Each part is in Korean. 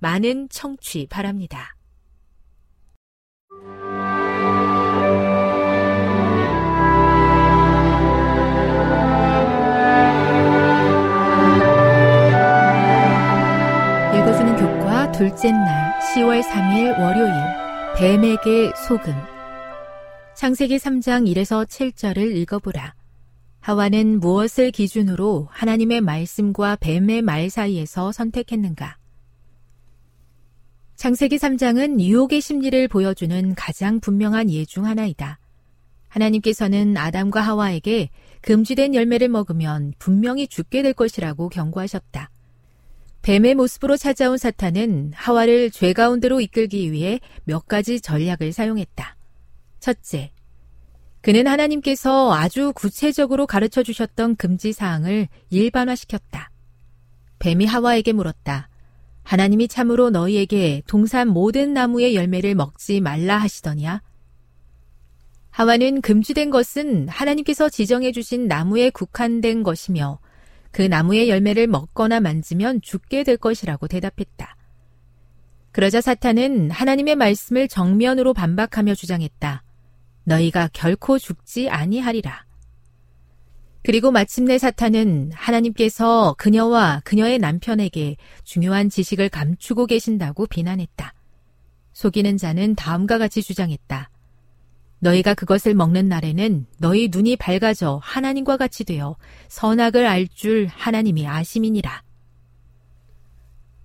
많은 청취 바랍니다. 둘째 날 10월 3일 월요일 뱀에게 소금 창세기 3장 1에서 7절을 읽어보라. 하와는 무엇을 기준으로 하나님의 말씀과 뱀의 말 사이에서 선택했는가? 창세기 3장은 유혹의 심리를 보여주는 가장 분명한 예 중 하나이다. 하나님께서는 아담과 하와에게 금지된 열매를 먹으면 분명히 죽게 될 것이라고 경고하셨다. 뱀의 모습으로 찾아온 사탄은 하와를 죄 가운데로 이끌기 위해 몇 가지 전략을 사용했다. 첫째, 그는 하나님께서 아주 구체적으로 가르쳐 주셨던 금지 사항을 일반화시켰다. 뱀이 하와에게 물었다. 하나님이 참으로 너희에게 동산 모든 나무의 열매를 먹지 말라 하시더냐? 하와는 금지된 것은 하나님께서 지정해 주신 나무에 국한된 것이며 그 나무의 열매를 먹거나 만지면 죽게 될 것이라고 대답했다. 그러자 사탄은 하나님의 말씀을 정면으로 반박하며 주장했다. 너희가 결코 죽지 아니하리라. 그리고 마침내 사탄은 하나님께서 그녀와 그녀의 남편에게 중요한 지식을 감추고 계신다고 비난했다. 속이는 자는 다음과 같이 주장했다. 너희가 그것을 먹는 날에는 너희 눈이 밝아져 하나님과 같이 되어 선악을 알 줄 하나님이 아심이니라.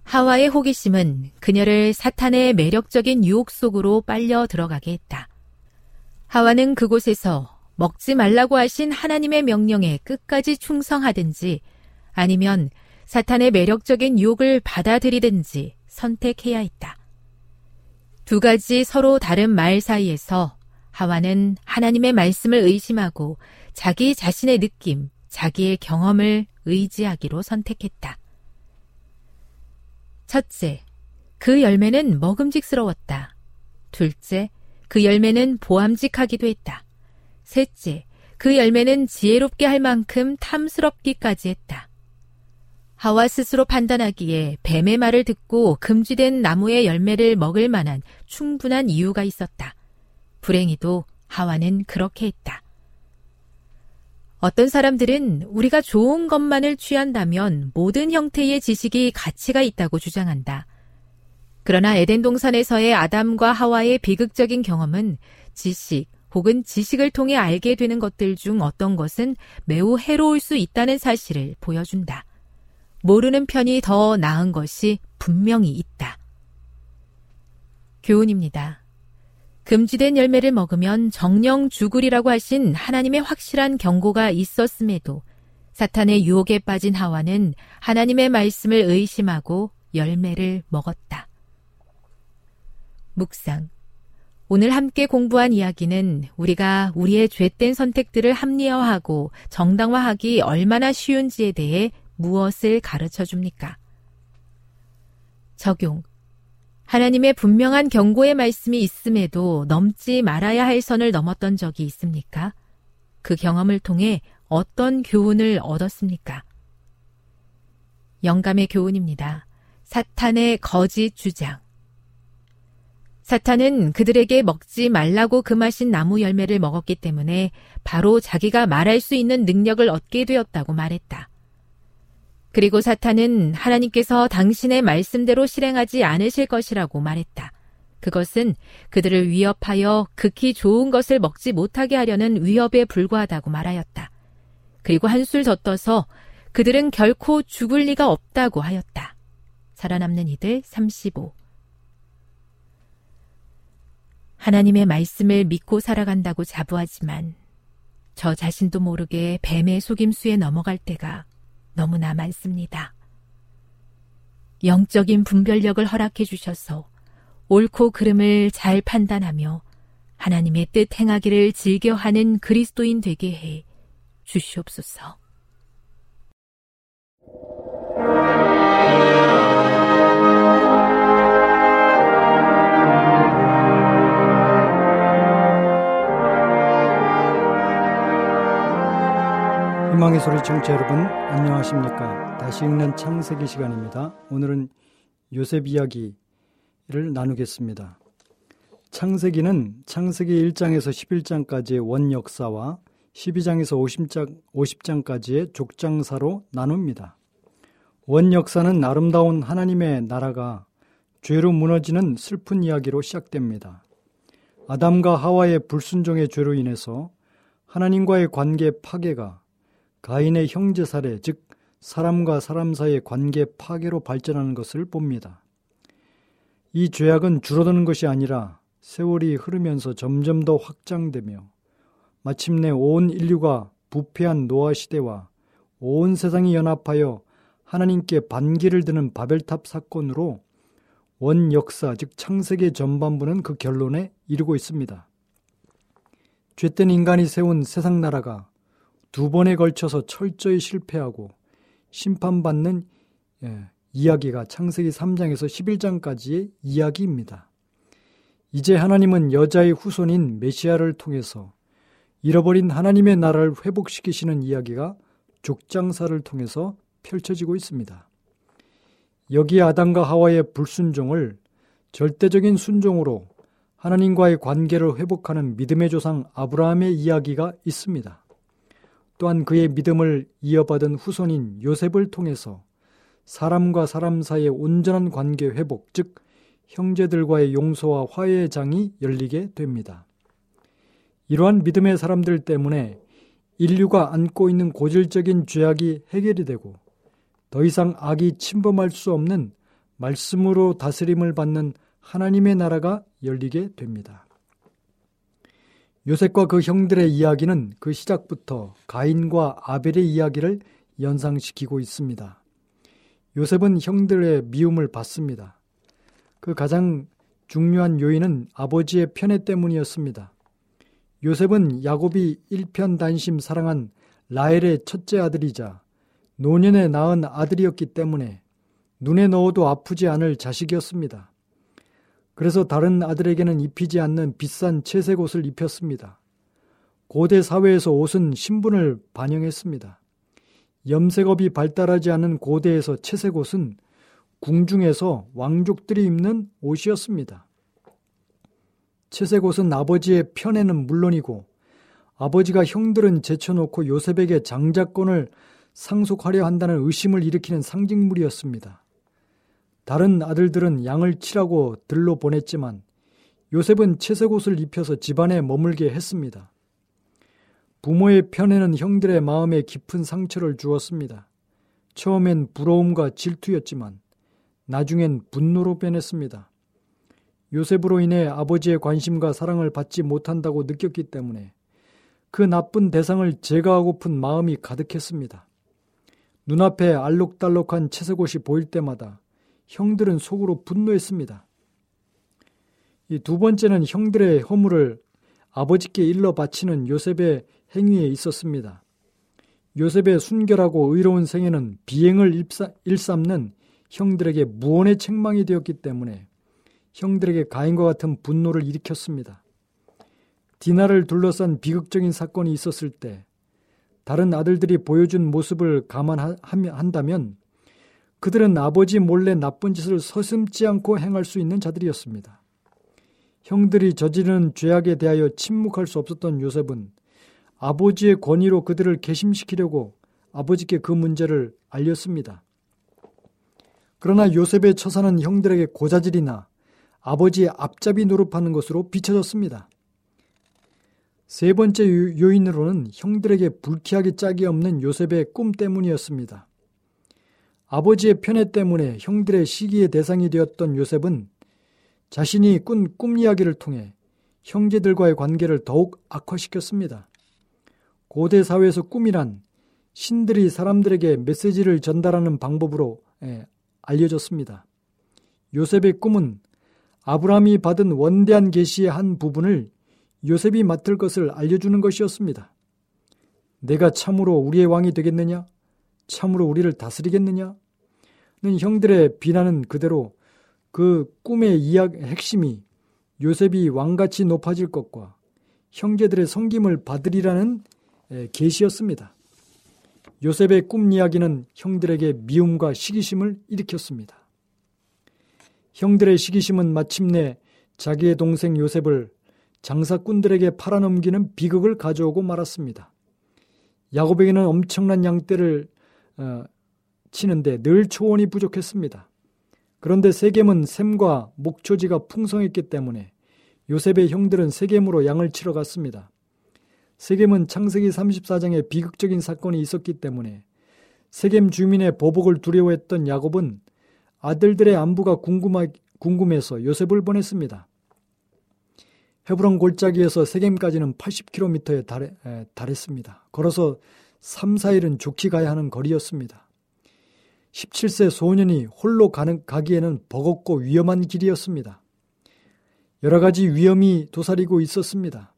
하와의 호기심은 그녀를 사탄의 매력적인 유혹 속으로 빨려 들어가게 했다. 하와는 그곳에서 먹지 말라고 하신 하나님의 명령에 끝까지 충성하든지 아니면 사탄의 매력적인 유혹을 받아들이든지 선택해야 했다. 두 가지 서로 다른 말 사이에서 하와는 하나님의 말씀을 의심하고 자기 자신의 느낌, 자기의 경험을 의지하기로 선택했다. 첫째, 그 열매는 먹음직스러웠다. 둘째, 그 열매는 보암직하기도 했다. 셋째, 그 열매는 지혜롭게 할 만큼 탐스럽기까지 했다. 하와 스스로 판단하기에 뱀의 말을 듣고 금지된 나무의 열매를 먹을 만한 충분한 이유가 있었다. 불행히도 하와는 그렇게 했다. 어떤 사람들은 우리가 좋은 것만을 취한다면 모든 형태의 지식이 가치가 있다고 주장한다. 그러나 에덴 동산에서의 아담과 하와의 비극적인 경험은 지식 혹은 지식을 통해 알게 되는 것들 중 어떤 것은 매우 해로울 수 있다는 사실을 보여준다. 모르는 편이 더 나은 것이 분명히 있다. 교훈입니다. 금지된 열매를 먹으면 정령 죽으리라고 하신 하나님의 확실한 경고가 있었음에도 사탄의 유혹에 빠진 하와는 하나님의 말씀을 의심하고 열매를 먹었다. 묵상. 오늘 함께 공부한 이야기는 우리가 우리의 죄된 선택들을 합리화하고 정당화하기 얼마나 쉬운지에 대해 무엇을 가르쳐 줍니까? 적용. 하나님의 분명한 경고의 말씀이 있음에도 넘지 말아야 할 선을 넘었던 적이 있습니까? 그 경험을 통해 어떤 교훈을 얻었습니까? 영감의 교훈입니다. 사탄의 거짓 주장. 사탄은 그들에게 먹지 말라고 금하신 나무 열매를 먹었기 때문에 바로 자기가 말할 수 있는 능력을 얻게 되었다고 말했다. 그리고 사탄은 하나님께서 당신의 말씀대로 실행하지 않으실 것이라고 말했다. 그것은 그들을 위협하여 극히 좋은 것을 먹지 못하게 하려는 위협에 불과하다고 말하였다. 그리고 한술 더 떠서 그들은 결코 죽을 리가 없다고 하였다. 살아남는 이들 35 하나님의 말씀을 믿고 살아간다고 자부하지만 저 자신도 모르게 뱀의 속임수에 넘어갈 때가 너무나 많습니다. 영적인 분별력을 허락해 주셔서 옳고 그름을 잘 판단하며 하나님의 뜻 행하기를 즐겨하는 그리스도인 되게 해 주시옵소서. 희망의 소리 청취자 여러분 안녕하십니까? 다시 읽는 창세기 시간입니다. 오늘은 요셉 이야기를 나누겠습니다. 창세기는 창세기 1장에서 11장까지의 원 역사와 12장에서 50장, 50장까지의 족장사로 나눕니다. 원 역사는 아름다운 하나님의 나라가 죄로 무너지는 슬픈 이야기로 시작됩니다. 아담과 하와의 불순종의 죄로 인해서 하나님과의 관계 파괴가 가인의 형제 살해, 즉 사람과 사람 사이의 관계 파괴로 발전하는 것을 봅니다. 이 죄악은 줄어드는 것이 아니라 세월이 흐르면서 점점 더 확장되며 마침내 온 인류가 부패한 노아 시대와 온 세상이 연합하여 하나님께 반기를 드는 바벨탑 사건으로 원 역사, 즉 창세계 전반부는 그 결론에 이르고 있습니다. 죄된 인간이 세운 세상 나라가 두 번에 걸쳐서 철저히 실패하고 심판받는 예, 이야기가 창세기 3장에서 11장까지의 이야기입니다. 이제 하나님은 여자의 후손인 메시아를 통해서 잃어버린 하나님의 나라를 회복시키시는 이야기가 족장사를 통해서 펼쳐지고 있습니다. 여기에 아담과 하와의 불순종을 절대적인 순종으로 하나님과의 관계를 회복하는 믿음의 조상 아브라함의 이야기가 있습니다. 또한 그의 믿음을 이어받은 후손인 요셉을 통해서 사람과 사람 사이의 온전한 관계 회복, 즉 형제들과의 용서와 화해의 장이 열리게 됩니다. 이러한 믿음의 사람들 때문에 인류가 안고 있는 고질적인 죄악이 해결이 되고 더 이상 악이 침범할 수 없는 말씀으로 다스림을 받는 하나님의 나라가 열리게 됩니다. 요셉과 그 형들의 이야기는 그 시작부터 가인과 아벨의 이야기를 연상시키고 있습니다. 요셉은 형들의 미움을 받습니다. 그 가장 중요한 요인은 아버지의 편애 때문이었습니다. 요셉은 야곱이 일편단심 사랑한 라헬의 첫째 아들이자 노년에 낳은 아들이었기 때문에 눈에 넣어도 아프지 않을 자식이었습니다. 그래서 다른 아들에게는 입히지 않는 비싼 채색 옷을 입혔습니다. 고대 사회에서 옷은 신분을 반영했습니다. 염색업이 발달하지 않은 고대에서 채색 옷은 궁중에서 왕족들이 입는 옷이었습니다. 채색 옷은 아버지의 편에는 물론이고 아버지가 형들은 제쳐놓고 요셉에게 장자권을 상속하려 한다는 의심을 일으키는 상징물이었습니다. 다른 아들들은 양을 치라고 들로 보냈지만 요셉은 채색 옷을 입혀서 집안에 머물게 했습니다. 부모의 편에는 형들의 마음에 깊은 상처를 주었습니다. 처음엔 부러움과 질투였지만 나중엔 분노로 변했습니다. 요셉으로 인해 아버지의 관심과 사랑을 받지 못한다고 느꼈기 때문에 그 나쁜 대상을 제거하고픈 마음이 가득했습니다. 눈앞에 알록달록한 채색옷이 보일 때마다 형들은 속으로 분노했습니다. 이 두 번째는 형들의 허물을 아버지께 일러 바치는 요셉의 행위에 있었습니다. 요셉의 순결하고 의로운 생애는 비행을 일삼는 형들에게 무언의 책망이 되었기 때문에 형들에게 가인과 같은 분노를 일으켰습니다. 디나를 둘러싼 비극적인 사건이 있었을 때 다른 아들들이 보여준 모습을 감안한다면 그들은 아버지 몰래 나쁜 짓을 서슴지 않고 행할 수 있는 자들이었습니다. 형들이 저지르는 죄악에 대하여 침묵할 수 없었던 요셉은 아버지의 권위로 그들을 개심시키려고 아버지께 그 문제를 알렸습니다. 그러나 요셉의 처사는 형들에게 고자질이나 아버지의 앞잡이 노릇하는 것으로 비춰졌습니다. 세 번째 요인으로는 형들에게 불쾌하기 짝이 없는 요셉의 꿈 때문이었습니다. 아버지의 편애 때문에 형들의 시기의 대상이 되었던 요셉은 자신이 꾼 꿈 이야기를 통해 형제들과의 관계를 더욱 악화시켰습니다. 고대 사회에서 꿈이란 신들이 사람들에게 메시지를 전달하는 방법으로 예, 알려졌습니다. 요셉의 꿈은 아브라함이 받은 원대한 계시의 한 부분을 요셉이 맡을 것을 알려주는 것이었습니다. 내가 참으로 우리의 왕이 되겠느냐? 참으로 우리를 다스리겠느냐? 는 형들의 비난은 그대로 그 꿈의 이야기 핵심이 요셉이 왕같이 높아질 것과 형제들의 섬김을 받으리라는 계시였습니다. 요셉의 꿈 이야기는 형들에게 미움과 시기심을 일으켰습니다. 형들의 시기심은 마침내 자기의 동생 요셉을 장사꾼들에게 팔아넘기는 비극을 가져오고 말았습니다. 야곱에게는 엄청난 양떼를 어, 치는데 늘 초원이 부족했습니다. 그런데 세겜은 샘과 목초지가 풍성했기 때문에 요셉의 형들은 세겜으로 양을 치러 갔습니다. 세겜은 창세기 34장에 비극적인 사건이 있었기 때문에 세겜 주민의 보복을 두려워했던 야곱은 아들들의 안부가 궁금하, 궁금해서 요셉을 보냈습니다. 헤브론 골짜기에서 세겜까지는 80km에 달해, 에, 달했습니다. 걸어서 3, 4일은 좋게 가야 하는 거리였습니다. 17세 소년이 홀로 가는, 가기에는 버겁고 위험한 길이었습니다. 여러 가지 위험이 도사리고 있었습니다.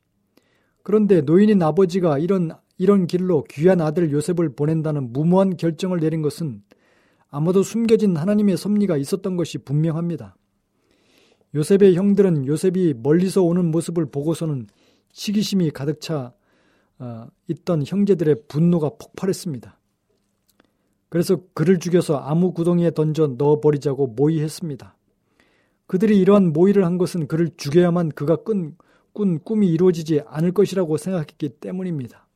그런데 노인인 아버지가 이런, 이런 길로 귀한 아들 요셉을 보낸다는 무모한 결정을 내린 것은 아마도 숨겨진 하나님의 섭리가 있었던 것이 분명합니다. 요셉의 형들은 요셉이 멀리서 오는 모습을 보고서는 시기심이 가득 차 어, 있던 형제들의 분노가 폭발했습니다. 그래서 그를 죽여서 아무 구덩이에 던져 넣어버리자고 모의했습니다. 그들이 이러한 모의를 한 것은 그를 죽여야만 그가 꾼, 꾼 꿈이 이루어지지 않을 것이라고 생각했기 때문입니다.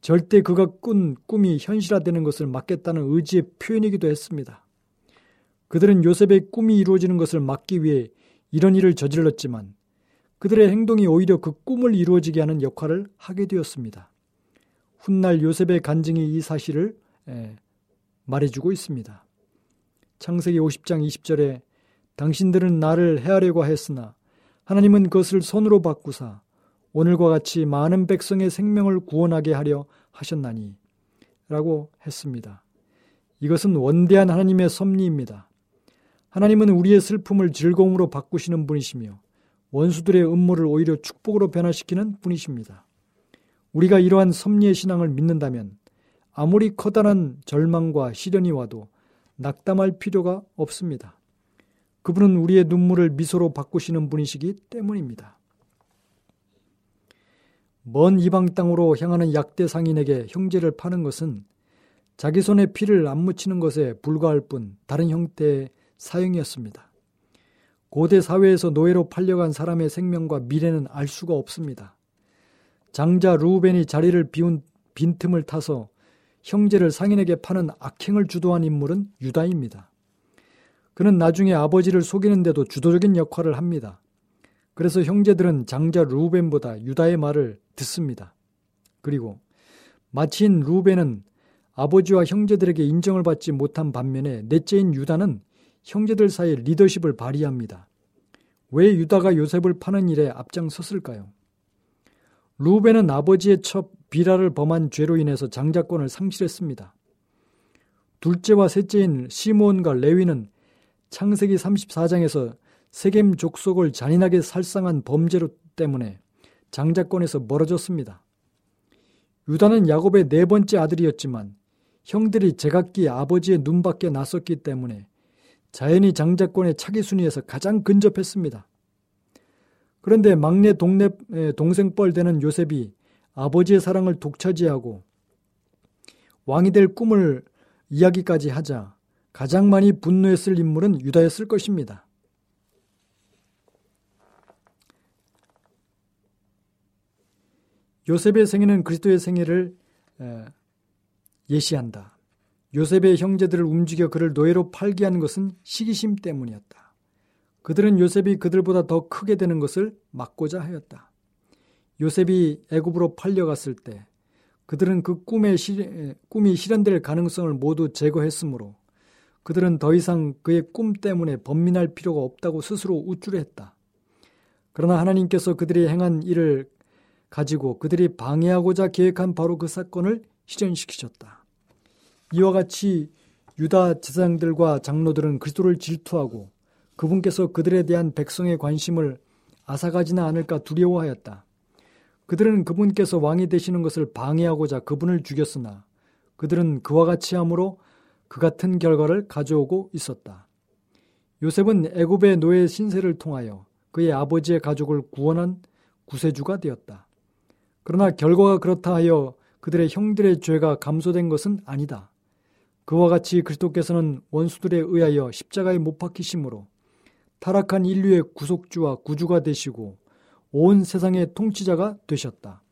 절대 그가 꾼 꿈이 현실화되는 것을 막겠다는 의지의 표현이기도 했습니다. 그들은 요셉의 꿈이 이루어지는 것을 막기 위해 이런 일을 저질렀지만 그들의 행동이 오히려 그 꿈을 이루어지게 하는 역할을 하게 되었습니다. 훗날 요셉의 간증이 이 사실을 말해주고 있습니다. 창세기 50장 20절에 당신들은 나를 해하려고 했으나 하나님은 그것을 손으로 바꾸사 오늘과 같이 많은 백성의 생명을 구원하게 하려 하셨나니 라고 했습니다. 이것은 원대한 하나님의 섭리입니다. 하나님은 우리의 슬픔을 즐거움으로 바꾸시는 분이시며 원수들의 음모를 오히려 축복으로 변화시키는 분이십니다. 우리가 이러한 섭리의 신앙을 믿는다면 아무리 커다란 절망과 시련이 와도 낙담할 필요가 없습니다. 그분은 우리의 눈물을 미소로 바꾸시는 분이시기 때문입니다. 먼 이방 땅으로 향하는 약대 상인에게 형제를 파는 것은 자기 손에 피를 안 묻히는 것에 불과할 뿐 다른 형태의 사형이었습니다. 고대 사회에서 노예로 팔려간 사람의 생명과 미래는 알 수가 없습니다. 장자 루벤이 자리를 비운 빈틈을 타서 형제를 상인에게 파는 악행을 주도한 인물은 유다입니다. 그는 나중에 아버지를 속이는데도 주도적인 역할을 합니다. 그래서 형제들은 장자 루벤보다 유다의 말을 듣습니다. 그리고 마친 루벤은 아버지와 형제들에게 인정을 받지 못한 반면에 넷째인 유다는 형제들 사이에 리더십을 발휘합니다. 왜 유다가 요셉을 파는 일에 앞장섰을까요? 루벤은 아버지의 첩 비라를 범한 죄로 인해서 장자권을 상실했습니다. 둘째와 셋째인 시몬과 레위는 창세기 34장에서 세겜 족속을 잔인하게 살상한 범죄로 때문에 장자권에서 멀어졌습니다. 유다는 야곱의 네 번째 아들이었지만 형들이 제각기 아버지의 눈밖에 났었기 때문에 자연히 장자권의 차기 순위에서 가장 근접했습니다. 그런데 막내 동네, 동생뻘 되는 요셉이 아버지의 사랑을 독차지하고 왕이 될 꿈을 이야기까지 하자 가장 많이 분노했을 인물은 유다였을 것입니다. 요셉의 생애는 그리스도의 생애를 예시한다. 요셉의 형제들을 움직여 그를 노예로 팔게 한 것은 시기심 때문이었다. 그들은 요셉이 그들보다 더 크게 되는 것을 막고자 하였다. 요셉이 애굽으로 팔려갔을 때 그들은 그 꿈의 시, 꿈이 실현될 가능성을 모두 제거했으므로 그들은 더 이상 그의 꿈 때문에 번민할 필요가 없다고 스스로 우쭐했다. 그러나 하나님께서 그들이 행한 일을 가지고 그들이 방해하고자 계획한 바로 그 사건을 실현시키셨다. 이와 같이 유다 제사장들과 장로들은 그리스도를 질투하고 그분께서 그들에 대한 백성의 관심을 앗아가지나 않을까 두려워하였다. 그들은 그분께서 왕이 되시는 것을 방해하고자 그분을 죽였으나 그들은 그와 같이 함으로 그 같은 결과를 가져오고 있었다. 요셉은 애굽의 노예 신세를 통하여 그의 아버지의 가족을 구원한 구세주가 되었다. 그러나 결과가 그렇다 하여 그들의 형들의 죄가 감소된 것은 아니다. 그와 같이 그리스도께서는 원수들에 의하여 십자가에 못 박히심으로 타락한 인류의 구속주와 구주가 되시고 온 세상의 통치자가 되셨다.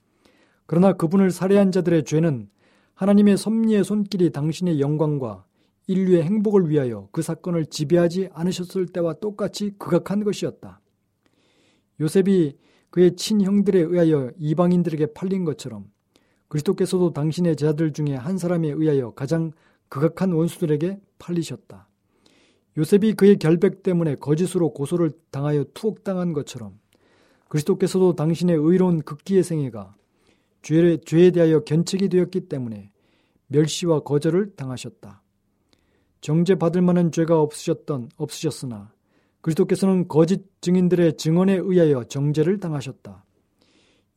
그러나 그분을 살해한 자들의 죄는 하나님의 섭리의 손길이 당신의 영광과 인류의 행복을 위하여 그 사건을 지배하지 않으셨을 때와 똑같이 극악한 것이었다. 요셉이 그의 친형들에 의하여 이방인들에게 팔린 것처럼 그리스도께서도 당신의 제자들 중에 한 사람에 의하여 가장 극악한 원수들에게 팔리셨다. 요셉이 그의 결백 때문에 거짓으로 고소를 당하여 투옥당한 것처럼 그리스도께서도 당신의 의로운 극기의 생애가 죄에, 죄에 대하여 견책이 되었기 때문에 멸시와 거절을 당하셨다. 정죄 받을 만한 죄가 없으셨던 없으셨으나 그리스도께서는 거짓 증인들의 증언에 의하여 정죄를 당하셨다.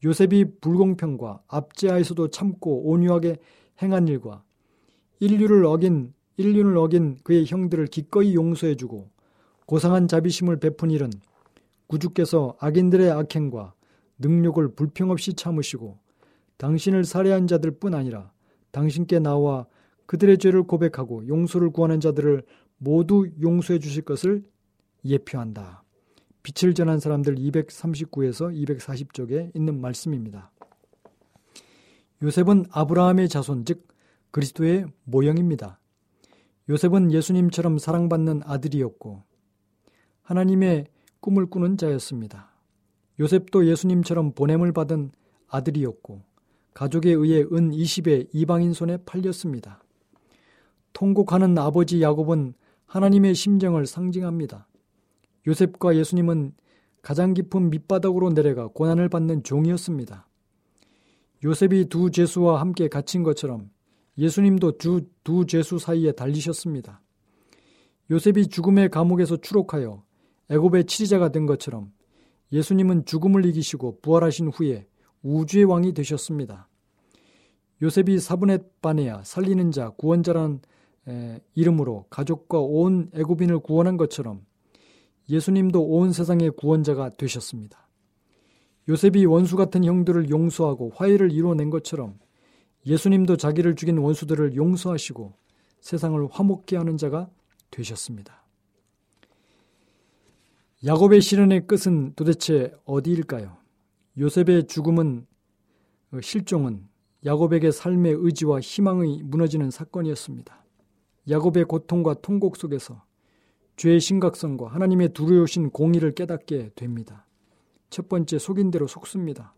요셉이 불공평과 압제하에서도 참고 온유하게 행한 일과 인류를 어긴 인륜을 어긴 그의 형들을 기꺼이 용서해주고 고상한 자비심을 베푼 일은 구주께서 악인들의 악행과 능력을 불평 없이 참으시고 당신을 살해한 자들 뿐 아니라 당신께 나와 그들의 죄를 고백하고 용서를 구하는 자들을 모두 용서해 주실 것을 예표한다. 빛을 전한 사람들 239에서 240쪽에 있는 말씀입니다. 요셉은 아브라함의 자손, 즉 그리스도의 모형입니다. 요셉은 예수님처럼 사랑받는 아들이었고 하나님의 꿈을 꾸는 자였습니다. 요셉도 예수님처럼 보냄을 받은 아들이었고 가족에 의해 은 20에 이방인 손에 팔렸습니다. 통곡하는 아버지 야곱은 하나님의 심정을 상징합니다. 요셉과 예수님은 가장 깊은 밑바닥으로 내려가 고난을 받는 종이었습니다. 요셉이 두 죄수와 함께 갇힌 것처럼 예수님도 두, 두 죄수 사이에 달리셨습니다. 요셉이 죽음의 감옥에서 추록하여 애굽의 치리자가 된 것처럼 예수님은 죽음을 이기시고 부활하신 후에 우주의 왕이 되셨습니다. 요셉이 사분의 바네야 살리는 자 구원자라는 이름으로 가족과 온 애굽인을 구원한 것처럼 예수님도 온 세상의 구원자가 되셨습니다. 요셉이 원수 같은 형들을 용서하고 화해를 이루어낸 것처럼 예수님도 자기를 죽인 원수들을 용서하시고 세상을 화목케 하는 자가 되셨습니다. 야곱의 시련의 끝은 도대체 어디일까요? 요셉의 죽음은 어, 실종은 야곱에게 삶의 의지와 희망이 무너지는 사건이었습니다. 야곱의 고통과 통곡 속에서 죄의 심각성과 하나님의 두려우신 공의를 깨닫게 됩니다. 첫 번째 속인 대로 속습니다.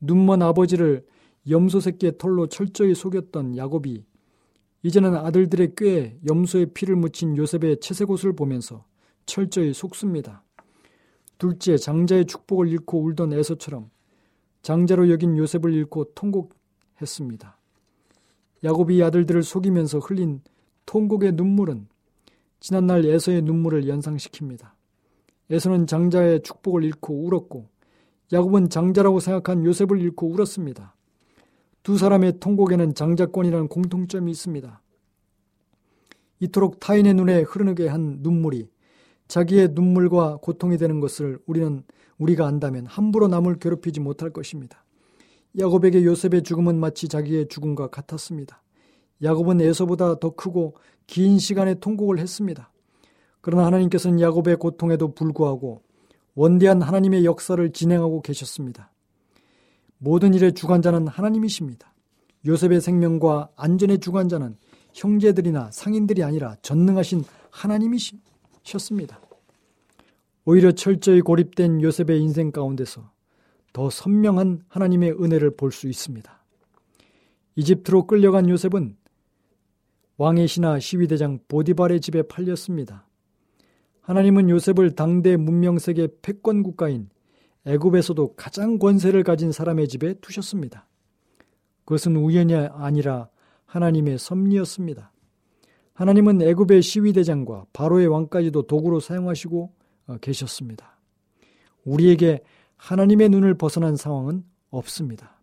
눈먼 아버지를 염소 새끼의 털로 철저히 속였던 야곱이 이제는 아들들의 꾀에 염소의 피를 묻힌 요셉의 채색옷을 보면서 철저히 속습니다. 둘째 장자의 축복을 잃고 울던 에서처럼 장자로 여긴 요셉을 잃고 통곡했습니다. 야곱이 아들들을 속이면서 흘린 통곡의 눈물은 지난날 에서의 눈물을 연상시킵니다. 에서는 장자의 축복을 잃고 울었고 야곱은 장자라고 생각한 요셉을 잃고 울었습니다. 두 사람의 통곡에는 장자권이라는 공통점이 있습니다. 이토록 타인의 눈에 흐르게 한 눈물이 자기의 눈물과 고통이 되는 것을 우리는 우리가 안다면 함부로 남을 괴롭히지 못할 것입니다. 야곱에게 요셉의 죽음은 마치 자기의 죽음과 같았습니다. 야곱은 에서보다 더 크고 긴 시간의 통곡을 했습니다. 그러나 하나님께서는 야곱의 고통에도 불구하고 원대한 하나님의 역사를 진행하고 계셨습니다. 모든 일의 주관자는 하나님이십니다. 요셉의 생명과 안전의 주관자는 형제들이나 상인들이 아니라 전능하신 하나님이셨습니다. 오히려 철저히 고립된 요셉의 인생 가운데서 더 선명한 하나님의 은혜를 볼 수 있습니다. 이집트로 끌려간 요셉은 왕의 신하 시위대장 보디발의 집에 팔렸습니다. 하나님은 요셉을 당대 문명세계 패권 국가인 애굽에서도 가장 권세를 가진 사람의 집에 두셨습니다. 그것은 우연이 아니라 하나님의 섭리였습니다. 하나님은 애굽의 시위대장과 바로의 왕까지도 도구로 사용하시고 어, 계셨습니다. 우리에게 하나님의 눈을 벗어난 상황은 없습니다.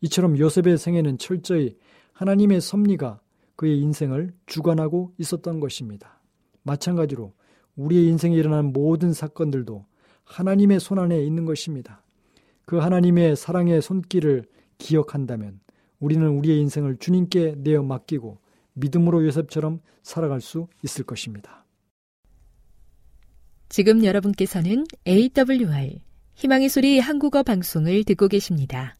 이처럼 요셉의 생애는 철저히 하나님의 섭리가 그의 인생을 주관하고 있었던 것입니다. 마찬가지로 우리의 인생에 일어난 모든 사건들도 하나님의 손안에 있는 것입니다. 그 하나님의 사랑의 손길을 기억한다면 우리는 우리의 인생을 주님께 내어 맡기고 믿음으로 요셉처럼 살아갈 수 있을 것입니다. 지금 여러분께서는 AWR 희망의 소리 한국어 방송을 듣고 계십니다.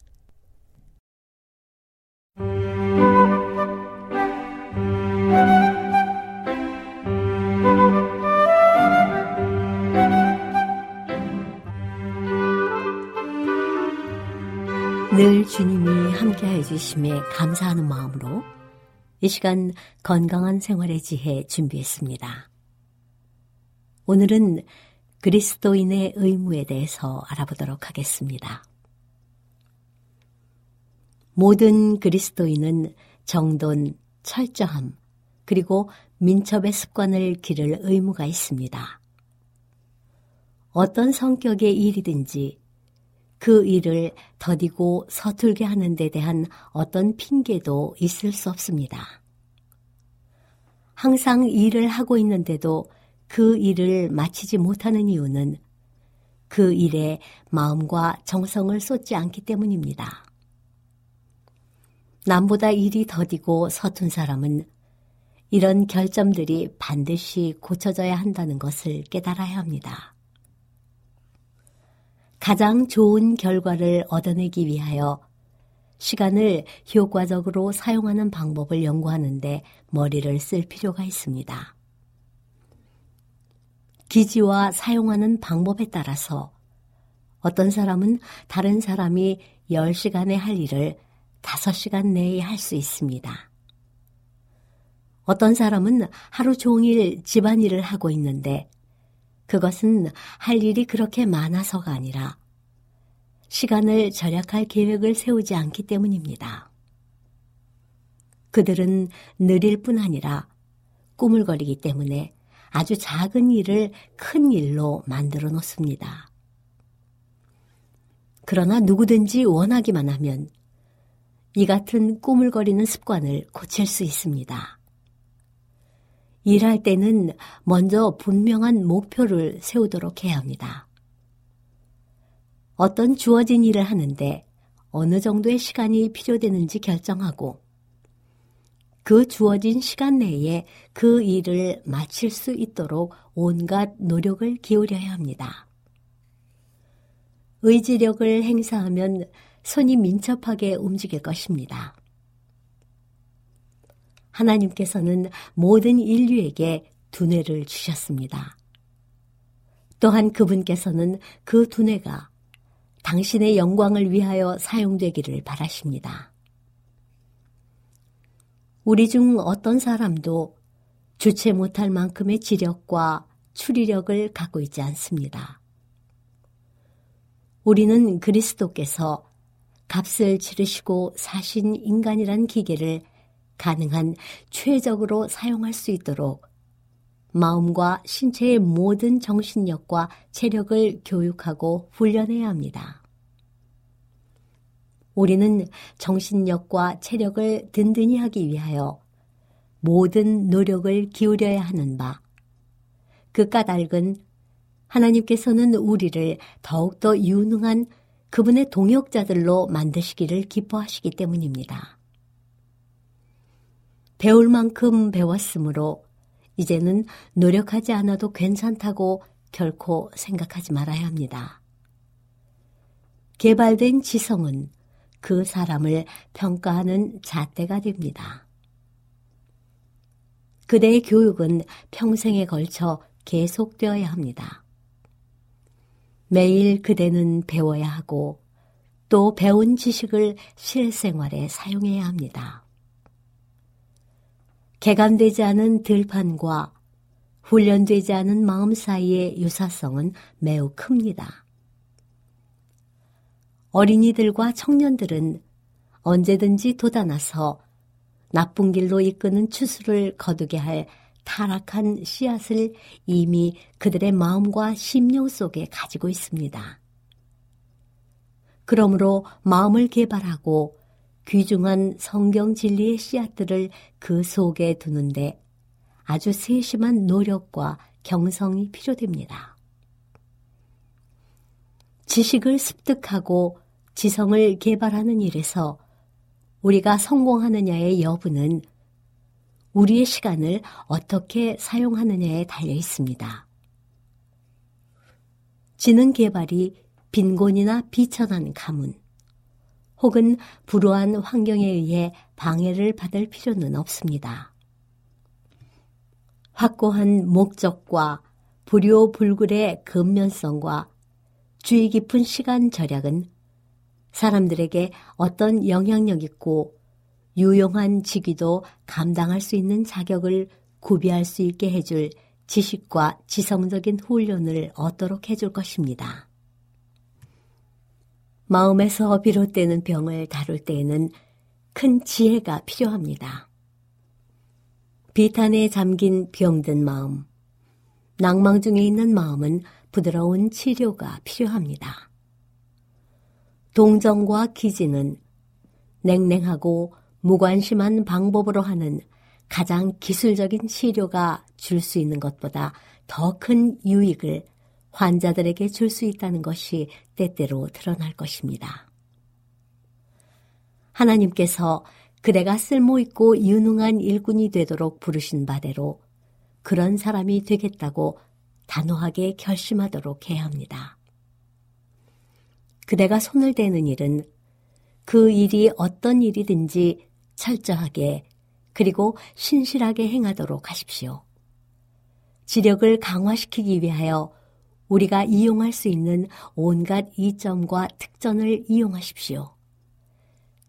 늘 주님이 함께 해 주심에 감사하는 마음으로 이 시간 건강한 생활의 지혜 준비했습니다. 오늘은 그리스도인의 의무에 대해서 알아보도록 하겠습니다. 모든 그리스도인은 정돈, 철저함, 그리고 민첩의 습관을 기를 의무가 있습니다. 어떤 성격의 일이든지 그 일을 더디고 서툴게 하는 데 대한 어떤 핑계도 있을 수 없습니다. 항상 일을 하고 있는데도 그 일을 마치지 못하는 이유는 그 일에 마음과 정성을 쏟지 않기 때문입니다. 남보다 일이 더디고 서툰 사람은 이런 결점들이 반드시 고쳐져야 한다는 것을 깨달아야 합니다. 가장 좋은 결과를 얻어내기 위하여 시간을 효과적으로 사용하는 방법을 연구하는데 머리를 쓸 필요가 있습니다. 기지와 사용하는 방법에 따라서 어떤 사람은 다른 사람이 10시간에 할 일을 5시간 내에 할 수 있습니다. 어떤 사람은 하루 종일 집안일을 하고 있는데 그것은 할 일이 그렇게 많아서가 아니라 시간을 절약할 계획을 세우지 않기 때문입니다. 그들은 느릴 뿐 아니라 꾸물거리기 때문에 아주 작은 일을 큰 일로 만들어 놓습니다. 그러나 누구든지 원하기만 하면 이 같은 꾸물거리는 습관을 고칠 수 있습니다. 일할 때는 먼저 분명한 목표를 세우도록 해야 합니다. 어떤 주어진 일을 하는데 어느 정도의 시간이 필요되는지 결정하고 그 주어진 시간 내에 그 일을 마칠 수 있도록 온갖 노력을 기울여야 합니다. 의지력을 행사하면 손이 민첩하게 움직일 것입니다. 하나님께서는 모든 인류에게 두뇌를 주셨습니다. 또한 그분께서는 그 두뇌가 당신의 영광을 위하여 사용되기를 바라십니다. 우리 중 어떤 사람도 주체 못할 만큼의 지력과 추리력을 갖고 있지 않습니다. 우리는 그리스도께서 값을 치르시고 사신 인간이란 기계를 가능한 최적으로 사용할 수 있도록 마음과 신체의 모든 정신력과 체력을 교육하고 훈련해야 합니다. 우리는 정신력과 체력을 든든히 하기 위하여 모든 노력을 기울여야 하는 바, 그 까닭은 하나님께서는 우리를 더욱더 유능한 그분의 동역자들로 만드시기를 기뻐하시기 때문입니다. 배울 만큼 배웠으므로 이제는 노력하지 않아도 괜찮다고 결코 생각하지 말아야 합니다. 개발된 지성은 그 사람을 평가하는 잣대가 됩니다. 그대의 교육은 평생에 걸쳐 계속되어야 합니다. 매일 그대는 배워야 하고 또 배운 지식을 실생활에 사용해야 합니다. 개간되지 않은 들판과 훈련되지 않은 마음 사이의 유사성은 매우 큽니다. 어린이들과 청년들은 언제든지 돋아나서 나쁜 길로 이끄는 추수를 거두게 할 타락한 씨앗을 이미 그들의 마음과 심령 속에 가지고 있습니다. 그러므로 마음을 개발하고 귀중한 성경 진리의 씨앗들을 그 속에 두는데 아주 세심한 노력과 경성이 필요됩니다. 지식을 습득하고 지성을 개발하는 일에서 우리가 성공하느냐의 여부는 우리의 시간을 어떻게 사용하느냐에 달려 있습니다. 지능 개발이 빈곤이나 비천한 가문, 혹은 불우한 환경에 의해 방해를 받을 필요는 없습니다. 확고한 목적과 불효불굴의 근면성과 주의 깊은 시간 절약은 사람들에게 어떤 영향력 있고 유용한 직위도 감당할 수 있는 자격을 구비할 수 있게 해줄 지식과 지성적인 훈련을 얻도록 해줄 것입니다. 마음에서 비롯되는 병을 다룰 때에는 큰 지혜가 필요합니다. 비탄에 잠긴 병든 마음, 낭망 중에 있는 마음은 부드러운 치료가 필요합니다. 동정과 기지는 냉랭하고 무관심한 방법으로 하는 가장 기술적인 치료가 줄 수 있는 것보다 더 큰 유익을 환자들에게 줄 수 있다는 것이 때때로 드러날 것입니다. 하나님께서 그대가 쓸모있고 유능한 일꾼이 되도록 부르신 바대로 그런 사람이 되겠다고 단호하게 결심하도록 해야 합니다. 그대가 손을 대는 일은 그 일이 어떤 일이든지 철저하게 그리고 신실하게 행하도록 하십시오. 지력을 강화시키기 위하여 우리가 이용할 수 있는 온갖 이점과 특전을 이용하십시오.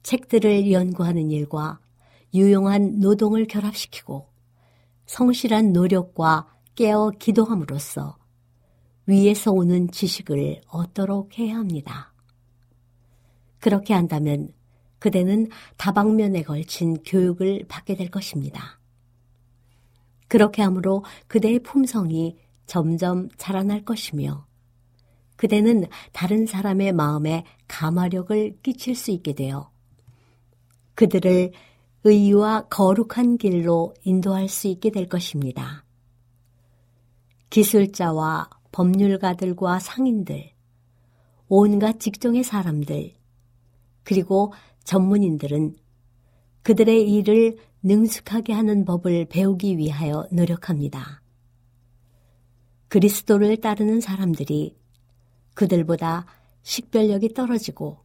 책들을 연구하는 일과 유용한 노동을 결합시키고 성실한 노력과 깨어 기도함으로써 위에서 오는 지식을 얻도록 해야 합니다. 그렇게 한다면 그대는 다방면에 걸친 교육을 받게 될 것입니다. 그렇게 함으로 그대의 품성이 점점 자라날 것이며 그대는 다른 사람의 마음에 감화력을 끼칠 수 있게 되어 그들을 의와 거룩한 길로 인도할 수 있게 될 것입니다. 기술자와 법률가들과 상인들, 온갖 직종의 사람들, 그리고 전문인들은 그들의 일을 능숙하게 하는 법을 배우기 위하여 노력합니다. 그리스도를 따르는 사람들이 그들보다 식별력이 떨어지고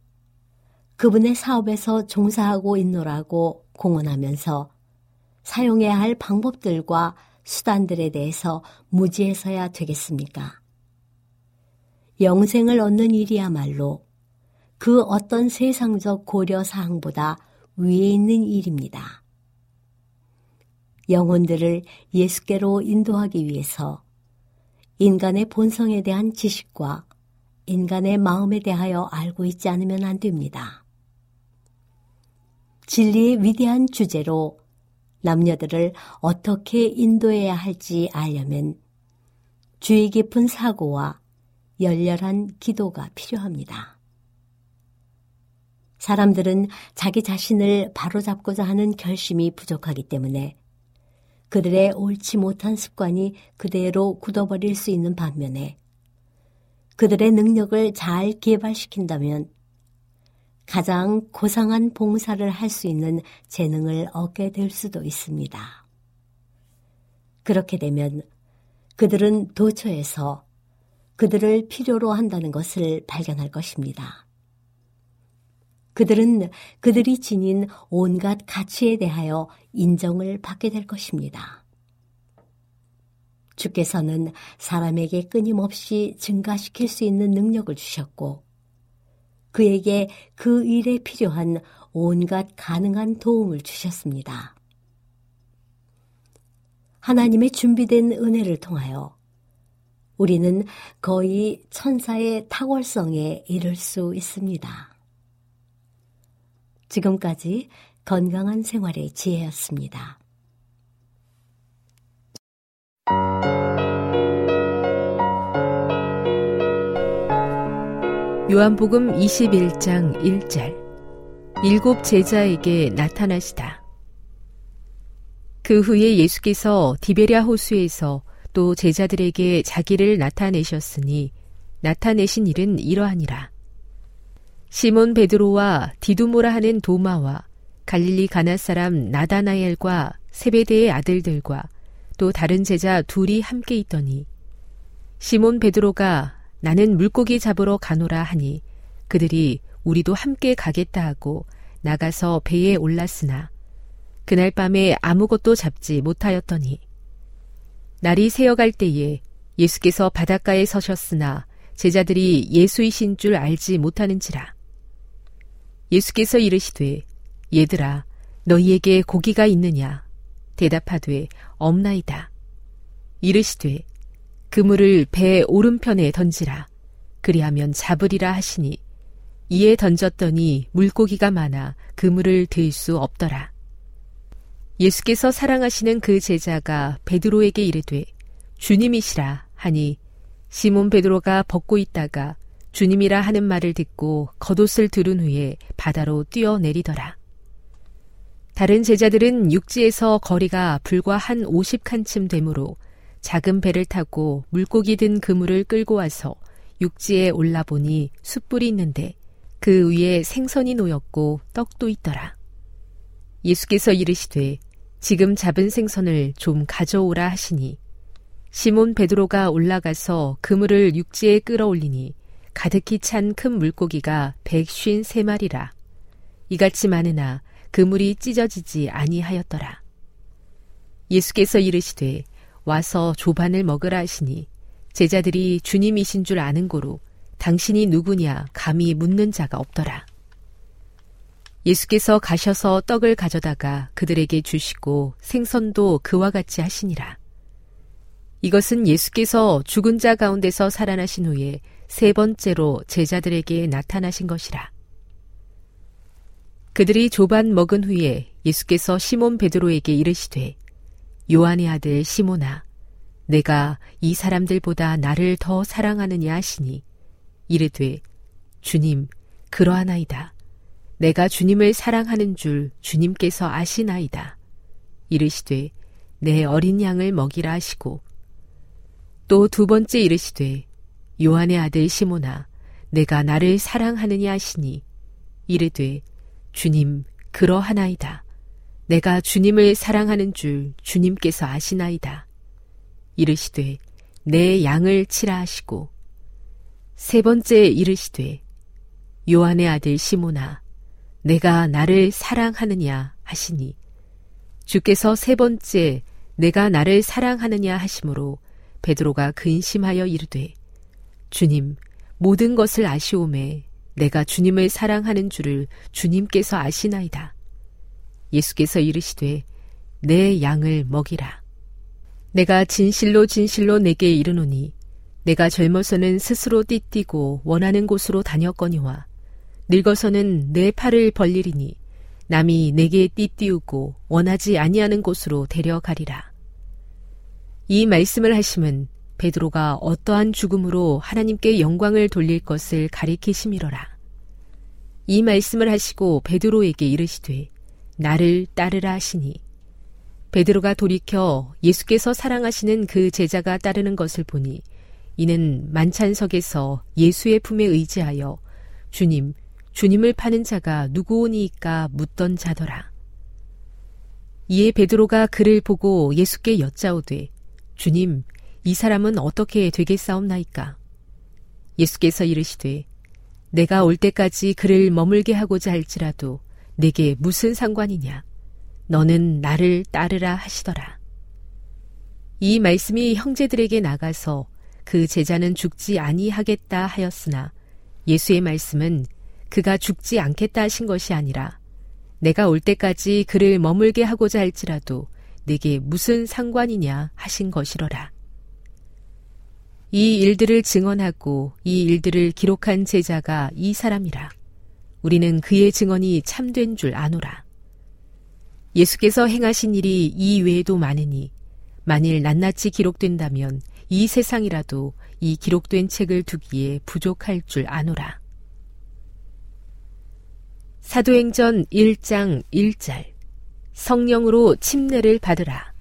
그분의 사업에서 종사하고 있노라고 공언하면서 사용해야 할 방법들과 수단들에 대해서 무지해서야 되겠습니까? 영생을 얻는 일이야말로 그 어떤 세상적 고려 사항보다 위에 있는 일입니다. 영혼들을 예수께로 인도하기 위해서 인간의 본성에 대한 지식과 인간의 마음에 대하여 알고 있지 않으면 안 됩니다. 진리의 위대한 주제로 남녀들을 어떻게 인도해야 할지 알려면 주의 깊은 사고와 열렬한 기도가 필요합니다. 사람들은 자기 자신을 바로잡고자 하는 결심이 부족하기 때문에 그들의 옳지 못한 습관이 그대로 굳어버릴 수 있는 반면에 그들의 능력을 잘 개발시킨다면 가장 고상한 봉사를 할 수 있는 재능을 얻게 될 수도 있습니다. 그렇게 되면 그들은 도처에서 그들을 필요로 한다는 것을 발견할 것입니다. 그들은 그들이 지닌 온갖 가치에 대하여 인정을 받게 될 것입니다. 주께서는 사람에게 끊임없이 증가시킬 수 있는 능력을 주셨고, 그에게 그 일에 필요한 온갖 가능한 도움을 주셨습니다. 하나님의 준비된 은혜를 통하여 우리는 거의 천사의 탁월성에 이를 수 있습니다. 지금까지 건강한 생활의 지혜였습니다. 요한복음 21장 1절 일곱 제자에게 나타나시다. 그 후에 예수께서 디베랴 호수에서 또 제자들에게 자기를 나타내셨으니 나타내신 일은 이러하니라. 시몬 베드로와 디두모라 하는 도마와 갈릴리 가나 사람 나다나엘과 세베대의 아들들과 또 다른 제자 둘이 함께 있더니 시몬 베드로가 나는 물고기 잡으러 가노라 하니 그들이 우리도 함께 가겠다 하고 나가서 배에 올랐으나 그날 밤에 아무것도 잡지 못하였더니 날이 새어갈 때에 예수께서 바닷가에 서셨으나 제자들이 예수이신 줄 알지 못하는지라. 예수께서 이르시되 얘들아 너희에게 고기가 있느냐 대답하되 없나이다. 이르시되 그물을 배 오른편에 던지라 그리하면 잡으리라 하시니 이에 던졌더니 물고기가 많아 그물을 들 수 없더라. 예수께서 사랑하시는 그 제자가 베드로에게 이르되 주님이시라 하니 시몬 베드로가 벗고 있다가 주님이라 하는 말을 듣고 겉옷을 들은 후에 바다로 뛰어내리더라. 다른 제자들은 육지에서 거리가 불과 한 50칸쯤 되므로 작은 배를 타고 물고기 든 그물을 끌고 와서 육지에 올라보니 숯불이 있는데 그 위에 생선이 놓였고 떡도 있더라. 예수께서 이르시되 지금 잡은 생선을 좀 가져오라 하시니 시몬 베드로가 올라가서 그물을 육지에 끌어올리니 가득히 찬 큰 물고기가 백쉰 세 마리라. 이같이 많으나 그물이 찢어지지 아니하였더라. 예수께서 이르시되 와서 조반을 먹으라 하시니 제자들이 주님이신 줄 아는 고로 당신이 누구냐 감히 묻는 자가 없더라. 예수께서 가셔서 떡을 가져다가 그들에게 주시고 생선도 그와 같이 하시니라. 이것은 예수께서 죽은 자 가운데서 살아나신 후에 세 번째로 제자들에게 나타나신 것이라. 그들이 조반 먹은 후에 예수께서 시몬 베드로에게 이르시되 요한의 아들 시몬아 내가 이 사람들보다 나를 더 사랑하느냐 하시니 이르되 주님 그러하나이다. 내가 주님을 사랑하는 줄 주님께서 아시나이다. 이르시되 내 어린 양을 먹이라 하시고 또 두 번째 이르시되 요한의 아들 시모나 내가 나를 사랑하느냐 하시니 이르되 주님 그러하나이다. 내가 주님을 사랑하는 줄 주님께서 아시나이다. 이르시되 내 양을 치라 하시고 세 번째 이르시되 요한의 아들 시모나 내가 나를 사랑하느냐 하시니 주께서 세 번째 내가 나를 사랑하느냐 하심으로 베드로가 근심하여 이르되 주님 모든 것을 아시오매 내가 주님을 사랑하는 줄을 주님께서 아시나이다. 예수께서 이르시되 내 양을 먹이라. 내가 진실로 진실로 내게 이르노니 내가 젊어서는 스스로 띠뛰고 원하는 곳으로 다녔거니와 늙어서는 내 팔을 벌리리니 남이 내게 띠띠우고 원하지 아니하는 곳으로 데려가리라. 이 말씀을 하심은 베드로가 어떠한 죽음으로 하나님께 영광을 돌릴 것을 가리키심이러라. 이 말씀을 하시고 베드로에게 이르시되 나를 따르라 하시니 베드로가 돌이켜 예수께서 사랑하시는 그 제자가 따르는 것을 보니 이는 만찬석에서 예수의 품에 의지하여 주님, 주님을 파는 자가 누구오니이까 묻던 자더라. 이에 베드로가 그를 보고 예수께 여짜오되 주님, 이 사람은 어떻게 되겠사옵나이까? 예수께서 이르시되 내가 올 때까지 그를 머물게 하고자 할지라도 내게 무슨 상관이냐? 너는 나를 따르라 하시더라. 이 말씀이 형제들에게 나가서 그 제자는 죽지 아니하겠다 하였으나 예수의 말씀은 그가 죽지 않겠다 하신 것이 아니라 내가 올 때까지 그를 머물게 하고자 할지라도 내게 무슨 상관이냐 하신 것이로라. 이 일들을 증언하고 이 일들을 기록한 제자가 이 사람이라. 우리는 그의 증언이 참된 줄 아노라. 예수께서 행하신 일이 이 외에도 많으니 만일 낱낱이 기록된다면 이 세상이라도 이 기록된 책을 두기에 부족할 줄 아노라. 사도행전 1장 1절 성령으로 침례를 받으라.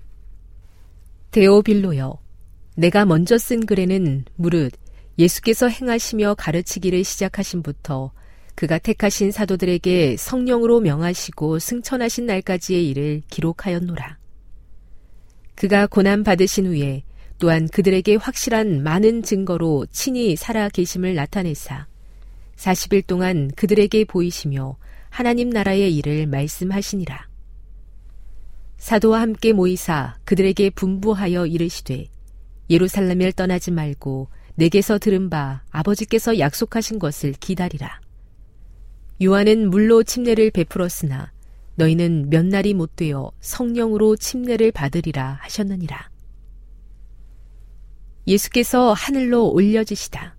데오빌로여 내가 먼저 쓴 글에는 무릇 예수께서 행하시며 가르치기를 시작하신부터 그가 택하신 사도들에게 성령으로 명하시고 승천하신 날까지의 일을 기록하였노라. 그가 고난 받으신 후에 또한 그들에게 확실한 많은 증거로 친히 살아 계심을 나타내사 40일 동안 그들에게 보이시며 하나님 나라의 일을 말씀하시니라. 사도와 함께 모이사 그들에게 분부하여 이르시되 예루살렘을 떠나지 말고 내게서 들은 바 아버지께서 약속하신 것을 기다리라. 요한은 물로 침례를 베풀었으나 너희는 몇 날이 못 되어 성령으로 침례를 받으리라 하셨느니라. 예수께서 하늘로 올려지시다.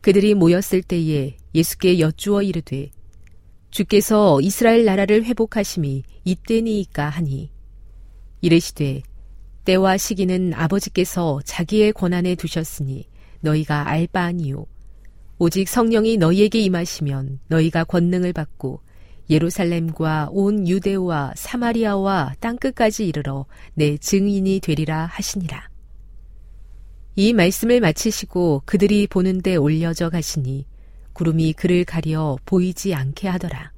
그들이 모였을 때에 예수께 여쭈어 이르되 주께서 이스라엘 나라를 회복하심이 이때니이까 하니 이르시되 때와 시기는 아버지께서 자기의 권한에 두셨으니 너희가 알 바 아니요. 오직 성령이 너희에게 임하시면 너희가 권능을 받고 예루살렘과 온 유대와 사마리아와 땅끝까지 이르러 내 증인이 되리라 하시니라. 이 말씀을 마치시고 그들이 보는데 올려져 가시니 구름이 그를 가려 보이지 않게 하더라.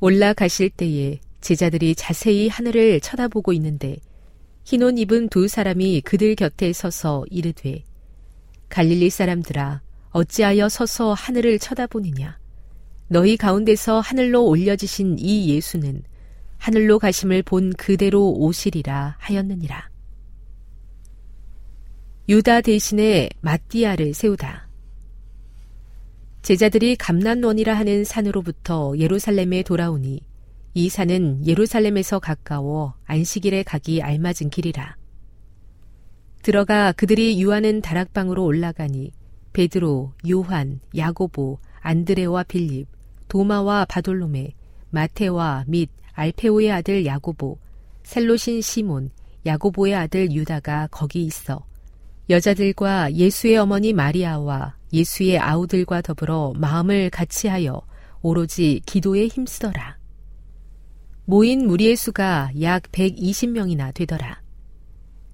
올라가실 때에 제자들이 자세히 하늘을 쳐다보고 있는데 흰 옷 입은 두 사람이 그들 곁에 서서 이르되 갈릴리 사람들아 어찌하여 서서 하늘을 쳐다보느냐? 너희 가운데서 하늘로 올려지신 이 예수는 하늘로 가심을 본 그대로 오시리라 하였느니라. 유다 대신에 마띠아를 세우다. 제자들이 감난원이라 하는 산으로부터 예루살렘에 돌아오니 이 산은 예루살렘에서 가까워 안식일에 가기 알맞은 길이라. 들어가 그들이 유하는 다락방으로 올라가니 베드로, 요한, 야고보, 안드레와 빌립, 도마와 바돌로메, 마테와 및 알페오의 아들 야고보, 셀로신 시몬, 야고보의 아들 유다가 거기 있어 여자들과 예수의 어머니 마리아와 예수의 아우들과 더불어 마음을 같이하여 오로지 기도에 힘쓰더라. 모인 무리의 수가 약 120명이나 되더라.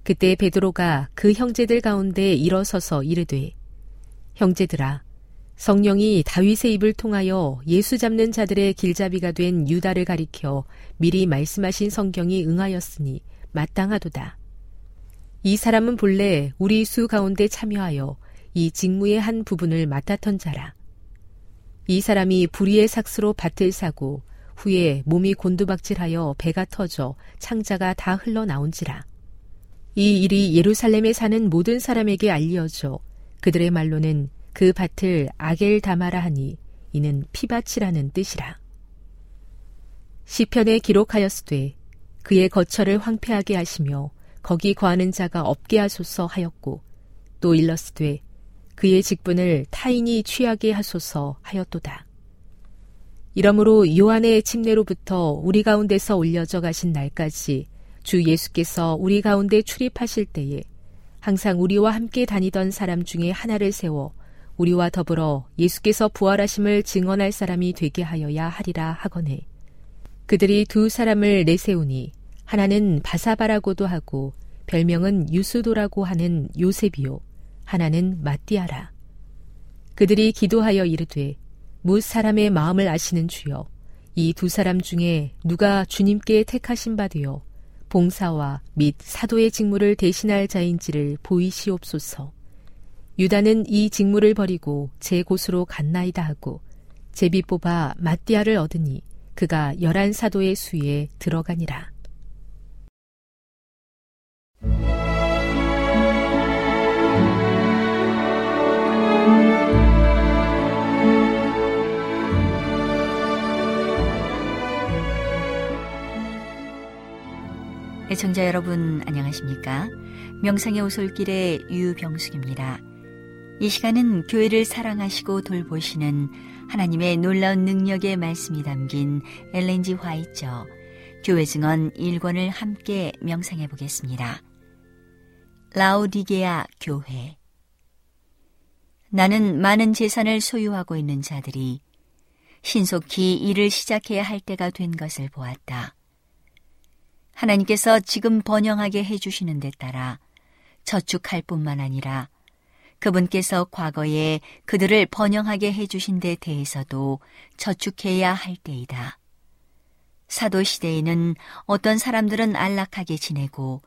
그때 베드로가 그 형제들 가운데 일어서서 이르되 형제들아 성령이 다윗의 입을 통하여 예수 잡는 자들의 길잡이가 된 유다를 가리켜 미리 말씀하신 성경이 응하였으니 마땅하도다. 이 사람은 본래 우리 수 가운데 참여하여 이 직무의 한 부분을 맡았던 자라. 이 사람이 불의의 삭스로 밭을 사고 후에 몸이 곤두박질하여 배가 터져 창자가 다 흘러나온지라. 이 일이 예루살렘에 사는 모든 사람에게 알려져 그들의 말로는 그 밭을 아겔 다마라 하니 이는 피밭이라는 뜻이라. 시편에 기록하였으되 그의 거처를 황폐하게 하시며 거기 거하는 자가 없게 하소서 하였고 또 일러스되 그의 직분을 타인이 취하게 하소서 하였도다. 이러므로 요한의 침례로부터 우리 가운데서 올려져 가신 날까지 주 예수께서 우리 가운데 출입하실 때에 항상 우리와 함께 다니던 사람 중에 하나를 세워 우리와 더불어 예수께서 부활하심을 증언할 사람이 되게 하여야 하리라 하거늘. 그들이 두 사람을 내세우니 하나는 바사바라고도 하고 별명은 유수도라고 하는 요셉이요. 하나는 마띠아라. 그들이 기도하여 이르되 무 사람의 마음을 아시는 주여 이 두 사람 중에 누가 주님께 택하신 바 되어 봉사와 및 사도의 직무를 대신할 자인지를 보이시옵소서. 유다는 이 직무를 버리고 제 곳으로 갔나이다 하고 제비 뽑아 마띠아를 얻으니 그가 열한 사도의 수에 들어가니라. 애청자 여러분 안녕하십니까? 명상의 오솔길의 유병숙입니다. 이 시간은 교회를 사랑하시고 돌보시는 하나님의 놀라운 능력의 말씀이 담긴 엘렌지 화이처 교회 증언 1권을 함께 명상해 보겠습니다. 라오디게아 교회 나는 많은 재산을 소유하고 있는 자들이 신속히 일을 시작해야 할 때가 된 것을 보았다. 하나님께서 지금 번영하게 해주시는 데 따라 저축할 뿐만 아니라 그분께서 과거에 그들을 번영하게 해주신 데 대해서도 저축해야 할 때이다. 사도 시대에는 어떤 사람들은 안락하게 지내고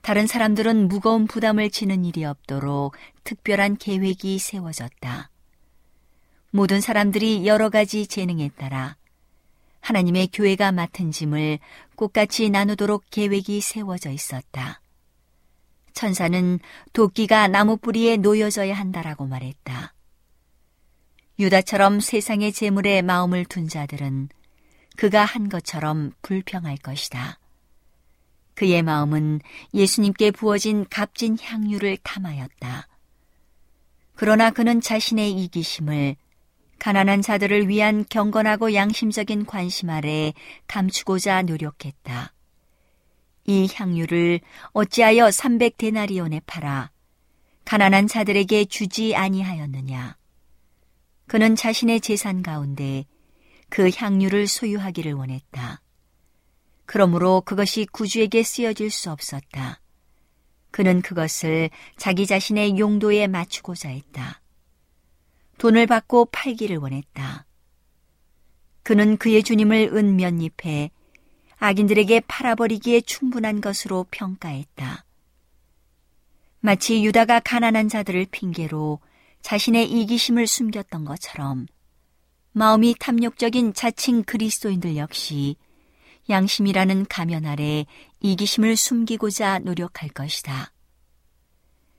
다른 사람들은 무거운 부담을 지는 일이 없도록 특별한 계획이 세워졌다. 모든 사람들이 여러 가지 재능에 따라 하나님의 교회가 맡은 짐을 꽃같이 나누도록 계획이 세워져 있었다. 천사는 도끼가 나무 뿌리에 놓여져야 한다라고 말했다. 유다처럼 세상의 재물에 마음을 둔 자들은 그가 한 것처럼 불평할 것이다. 그의 마음은 예수님께 부어진 값진 향유를 탐하였다. 그러나 그는 자신의 이기심을 가난한 자들을 위한 경건하고 양심적인 관심 아래 감추고자 노력했다. 이 향유를 어찌하여 300데나리온에 팔아 가난한 자들에게 주지 아니하였느냐. 그는 자신의 재산 가운데 그 향유를 소유하기를 원했다. 그러므로 그것이 구주에게 쓰여질 수 없었다. 그는 그것을 자기 자신의 용도에 맞추고자 했다. 돈을 받고 팔기를 원했다. 그는 그의 주님을 은면잎해 악인들에게 팔아버리기에 충분한 것으로 평가했다. 마치 유다가 가난한 자들을 핑계로 자신의 이기심을 숨겼던 것처럼 마음이 탐욕적인 자칭 그리스도인들 역시 양심이라는 가면 아래 이기심을 숨기고자 노력할 것이다.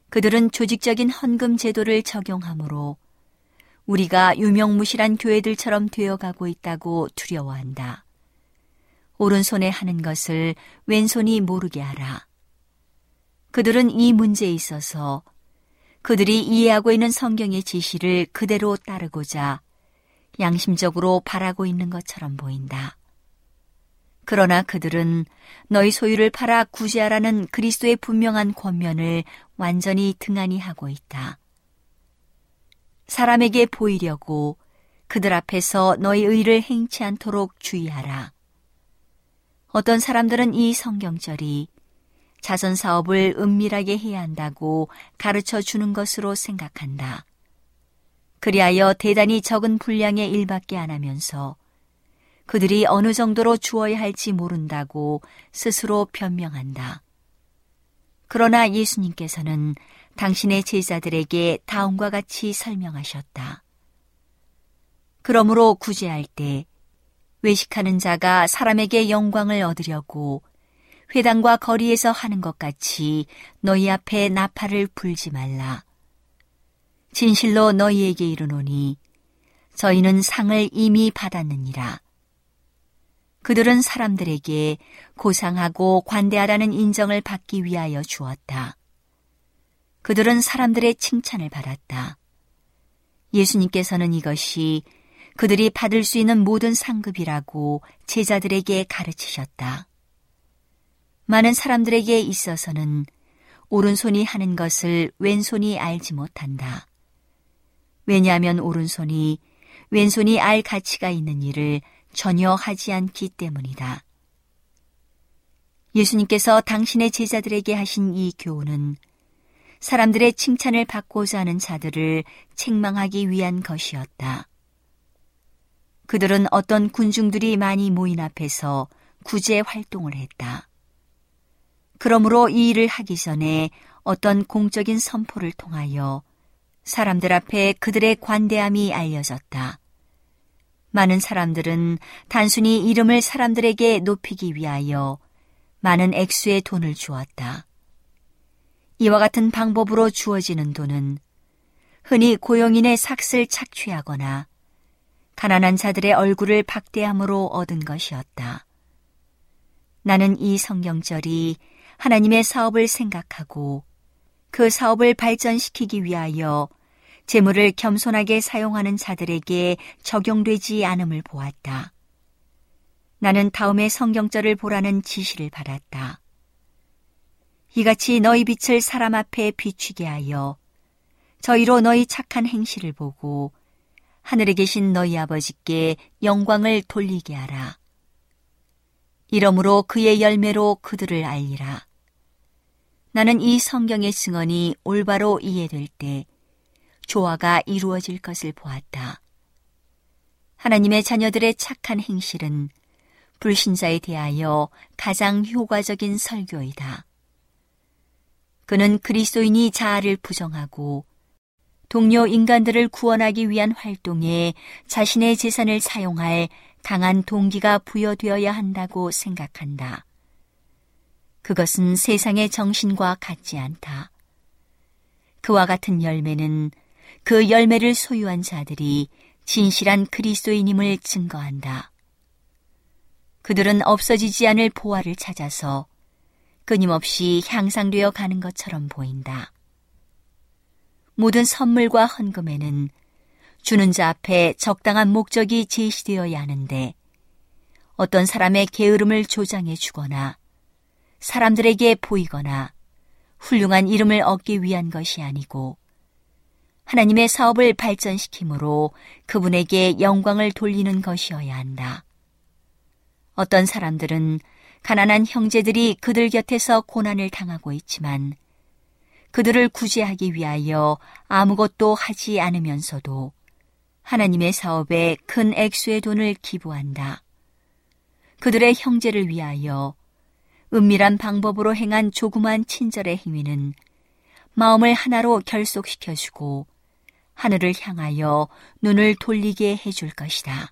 그들은 조직적인 헌금 제도를 적용하므로 우리가 유명무실한 교회들처럼 되어가고 있다고 두려워한다. 오른손에 하는 것을 왼손이 모르게 하라. 그들은 이 문제에 있어서 그들이 이해하고 있는 성경의 지시를 그대로 따르고자 양심적으로 바라고 있는 것처럼 보인다. 그러나 그들은 너희 소유를 팔아 구제하라는 그리스도의 분명한 권면을 완전히 등한히 하고 있다. 사람에게 보이려고 그들 앞에서 너희 의를 행치 않도록 주의하라. 어떤 사람들은 이 성경절이 자선 사업을 은밀하게 해야 한다고 가르쳐 주는 것으로 생각한다. 그리하여 대단히 적은 분량의 일밖에 안 하면서 그들이 어느 정도로 주어야 할지 모른다고 스스로 변명한다. 그러나 예수님께서는 당신의 제자들에게 다음과 같이 설명하셨다. 그러므로 구제할 때 외식하는 자가 사람에게 영광을 얻으려고 회당과 거리에서 하는 것 같이 너희 앞에 나팔을 불지 말라. 진실로 너희에게 이르노니 저희는 상을 이미 받았느니라. 그들은 사람들에게 고상하고 관대하다는 인정을 받기 위하여 주었다. 그들은 사람들의 칭찬을 받았다. 예수님께서는 이것이 그들이 받을 수 있는 모든 상급이라고 제자들에게 가르치셨다. 많은 사람들에게 있어서는 오른손이 하는 것을 왼손이 알지 못한다. 왜냐하면 오른손이 왼손이 알 가치가 있는 일을 전혀 하지 않기 때문이다. 예수님께서 당신의 제자들에게 하신 이 교훈은 사람들의 칭찬을 받고자 하는 자들을 책망하기 위한 것이었다. 그들은 어떤 군중들이 많이 모인 앞에서 구제 활동을 했다. 그러므로 이 일을 하기 전에 어떤 공적인 선포를 통하여 사람들 앞에 그들의 관대함이 알려졌다. 많은 사람들은 단순히 이름을 사람들에게 높이기 위하여 많은 액수의 돈을 주었다. 이와 같은 방법으로 주어지는 돈은 흔히 고용인의 삭슬 착취하거나 가난한 자들의 얼굴을 박대함으로 얻은 것이었다. 나는 이 성경절이 하나님의 사업을 생각하고 그 사업을 발전시키기 위하여 재물을 겸손하게 사용하는 자들에게 적용되지 않음을 보았다. 나는 다음에 성경절을 보라는 지시를 받았다. 이같이 너희 빛을 사람 앞에 비추게 하여 저희로 너희 착한 행실을 보고 하늘에 계신 너희 아버지께 영광을 돌리게 하라. 이러므로 그의 열매로 그들을 알리라. 나는 이 성경의 증언이 올바로 이해될 때 조화가 이루어질 것을 보았다. 하나님의 자녀들의 착한 행실은 불신자에 대하여 가장 효과적인 설교이다. 그는 그리스도인이 자아를 부정하고 동료 인간들을 구원하기 위한 활동에 자신의 재산을 사용할 강한 동기가 부여되어야 한다고 생각한다. 그것은 세상의 정신과 같지 않다. 그와 같은 열매는 그 열매를 소유한 자들이 진실한 그리스도인임을 증거한다. 그들은 없어지지 않을 보화를 찾아서 끊임없이 향상되어 가는 것처럼 보인다. 모든 선물과 헌금에는 주는 자 앞에 적당한 목적이 제시되어야 하는데 어떤 사람의 게으름을 조장해 주거나 사람들에게 보이거나 훌륭한 이름을 얻기 위한 것이 아니고 하나님의 사업을 발전시키므로 그분에게 영광을 돌리는 것이어야 한다. 어떤 사람들은 가난한 형제들이 그들 곁에서 고난을 당하고 있지만 그들을 구제하기 위하여 아무것도 하지 않으면서도 하나님의 사업에 큰 액수의 돈을 기부한다. 그들의 형제를 위하여 은밀한 방법으로 행한 조그만 친절의 행위는 마음을 하나로 결속시켜주고 하늘을 향하여 눈을 돌리게 해줄 것이다.